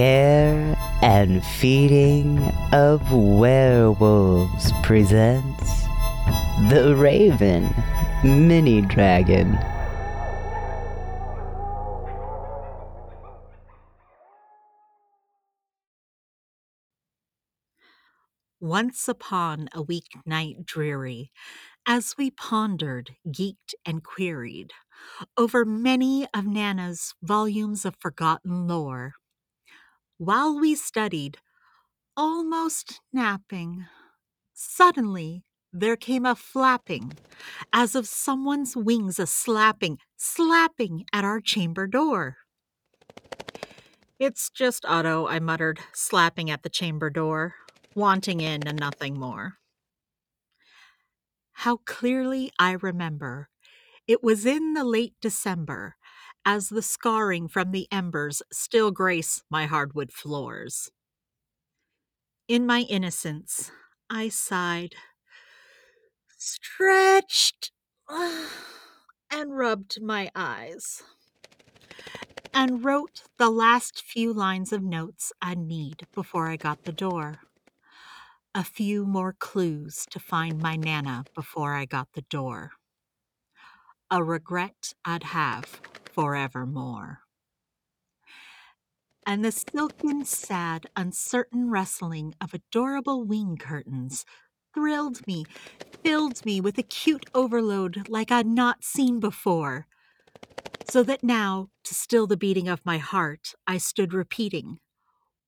Care and Feeding of Werewolves presents The Raven Mini Dragon. Once upon a weeknight dreary, as we pondered, geeked, and queried over many of Nana's volumes of forgotten lore, while we studied, almost napping, suddenly there came a flapping, as of someone's wings a slapping, slapping at our chamber door. It's just Otto, I muttered, slapping at the chamber door, wanting in and nothing more. How clearly I remember it was in the late December, as the scarring from the embers still grace my hardwood floors. In my innocence, I sighed, stretched, and rubbed my eyes, and wrote the last few lines of notes I'd need before I got the door. A few more clues to find my Nana before I got the door a regret I'd have forevermore. And the silken, sad, uncertain rustling of adorable wing curtains thrilled me, filled me with acute overload like I'd not seen before. So that now, to still the beating of my heart, I stood repeating,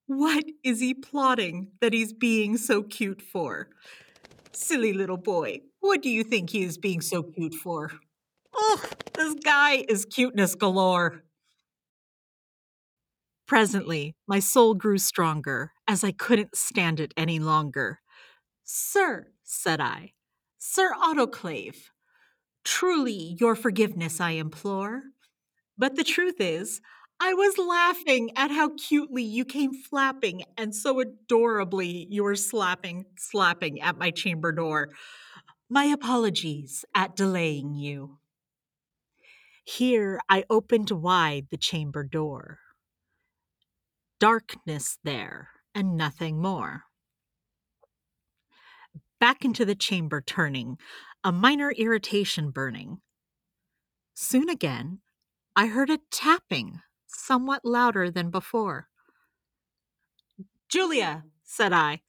What is he plotting that he's being so cute for? Silly little boy, what do you think he is being so cute for? Oh, this guy is cuteness galore. Presently, my soul grew stronger, as I couldn't stand it any longer. Sir, said I, Sir Autoclave, truly your forgiveness I implore. But the truth is, I was laughing at how cutely you came flapping and so adorably you were slapping, slapping at my chamber door. My apologies at delaying you. Here I opened wide the chamber door. Darkness there, and nothing more. Back into the chamber turning, a minor irritation burning. Soon again, I heard a tapping, somewhat louder than before. Julia, said I,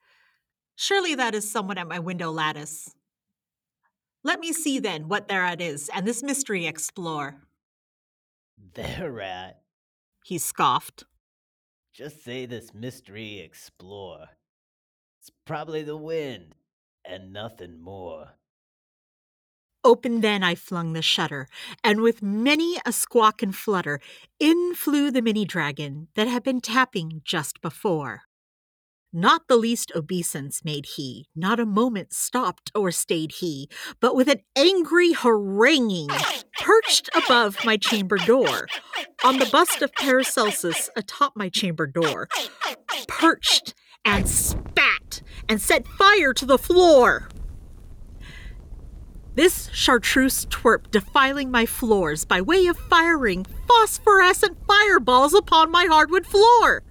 surely that is someone at my window lattice. Let me see then what thereat is, and this mystery explore. Thereat? He scoffed. Just say this mystery explore. It's probably the wind, and nothing more. Open then I flung the shutter, and with many a squawk and flutter, in flew the mini dragon that had been tapping just before. Not the least obeisance made he, not a moment stopped or stayed he, but with an angry haranguing perched above my chamber door, on the bust of Paracelsus atop my chamber door, perched and spat and set fire to the floor. This chartreuse twerp defiling my floors by way of firing phosphorescent fireballs upon my hardwood floor.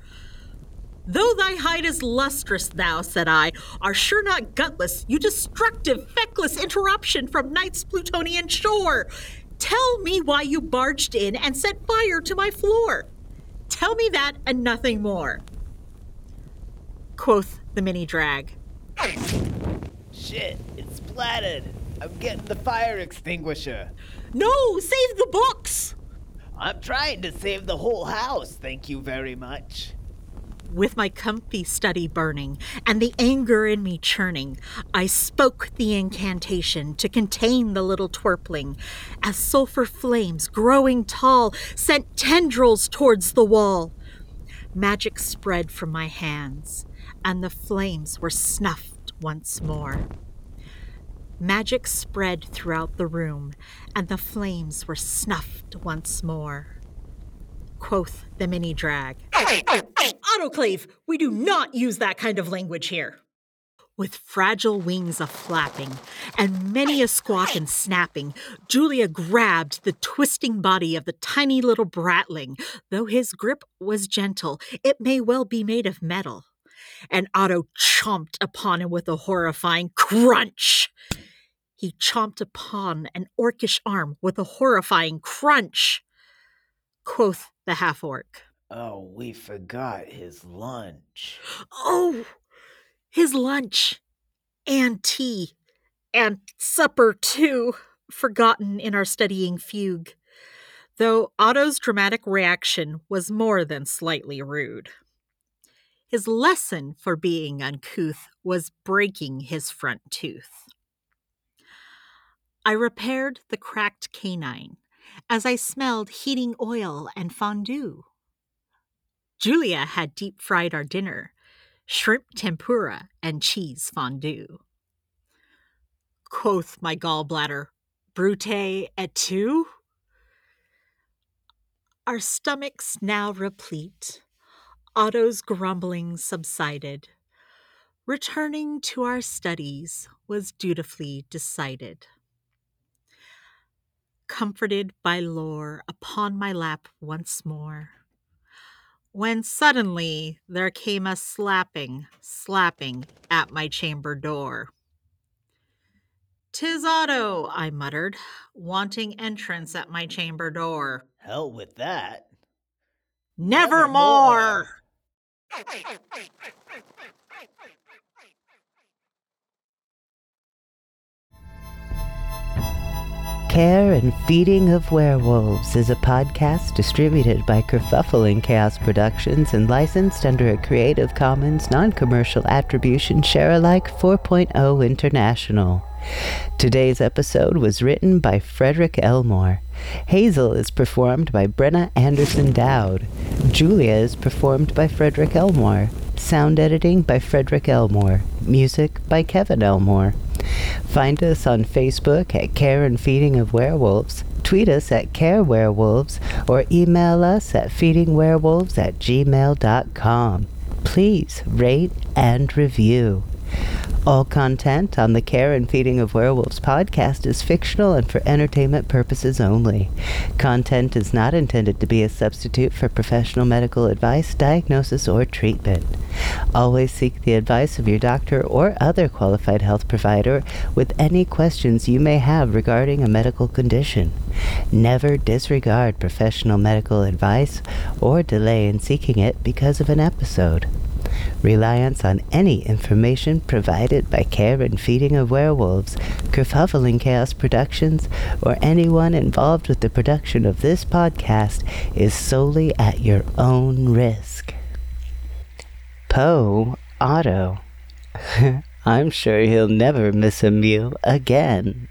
Though thy hide is lustrous, thou, said I, are sure not gutless, you destructive, feckless interruption from night's Plutonian shore. Tell me why you barged in and set fire to my floor. Tell me that and nothing more. Quoth the mini drag. Shit, it's splattered. I'm getting the fire extinguisher. No, save the books! I'm trying to save the whole house, thank you very much. With my comfy study burning and the anger in me churning, I spoke the incantation to contain the little twerpling, as sulphur flames, growing tall, sent tendrils towards the wall. Magic spread from my hands, and the flames were snuffed once more. Magic spread throughout the room, and the flames were snuffed once more quoth the mini drag. Autoclave, we do not use that kind of language here. With fragile wings a flapping, and many a squawk and snapping, Julia grabbed the twisting body of the tiny little bratling. Though his grip was gentle, it may well be made of metal. And Otto chomped upon him with a horrifying crunch. He chomped upon an orcish arm with a horrifying crunch. Quoth the half orc. Oh, we forgot his lunch. Oh, his lunch and tea and supper, too, forgotten in our studying fugue, though Otto's dramatic reaction was more than slightly rude. His lesson for being uncouth was breaking his front tooth. I repaired the cracked canine as I smelled heating oil and fondue. Julia had deep fried our dinner shrimp tempura and cheese fondue. Quoth my gallbladder, Brute et tu? Our stomachs now replete, Otto's grumbling subsided. Returning to our studies was dutifully decided. Comforted by lore upon my lap once more when suddenly there came a slapping, slapping at my chamber door. Tis Otto, I muttered, wanting entrance at my chamber door. Hell with that. Nevermore! Nevermore. Care and Feeding of Werewolves is a podcast distributed by Kerfuffle and Chaos Productions and licensed under a Creative Commons non-commercial attribution share-alike 4.0 international. Today's episode was written by Frederick Elmore. Hazel is performed by Brenna Anderson Dowd. Julia is performed by Frederick Elmore. Sound editing by Frederick Elmore. Music by Kevin Elmore. Find us on Facebook at Care and Feeding of Werewolves, tweet us at Care Werewolves, or email us at feedingwerewolves at gmail.com. Please rate and review. All content on the Care and Feeding of Werewolves podcast is fictional and for entertainment purposes only. Content is not intended to be a substitute for professional medical advice, diagnosis, or treatment. Always seek the advice of your doctor or other qualified health provider with any questions you may have regarding a medical condition. Never disregard professional medical advice or delay in seeking it because of an episode. Reliance on any information provided by Care and Feeding of Werewolves, Kerfuffle and Chaos Productions, or anyone involved with the production of this podcast is solely at your own risk. Poe Otto. I'm sure he'll never miss a meal again.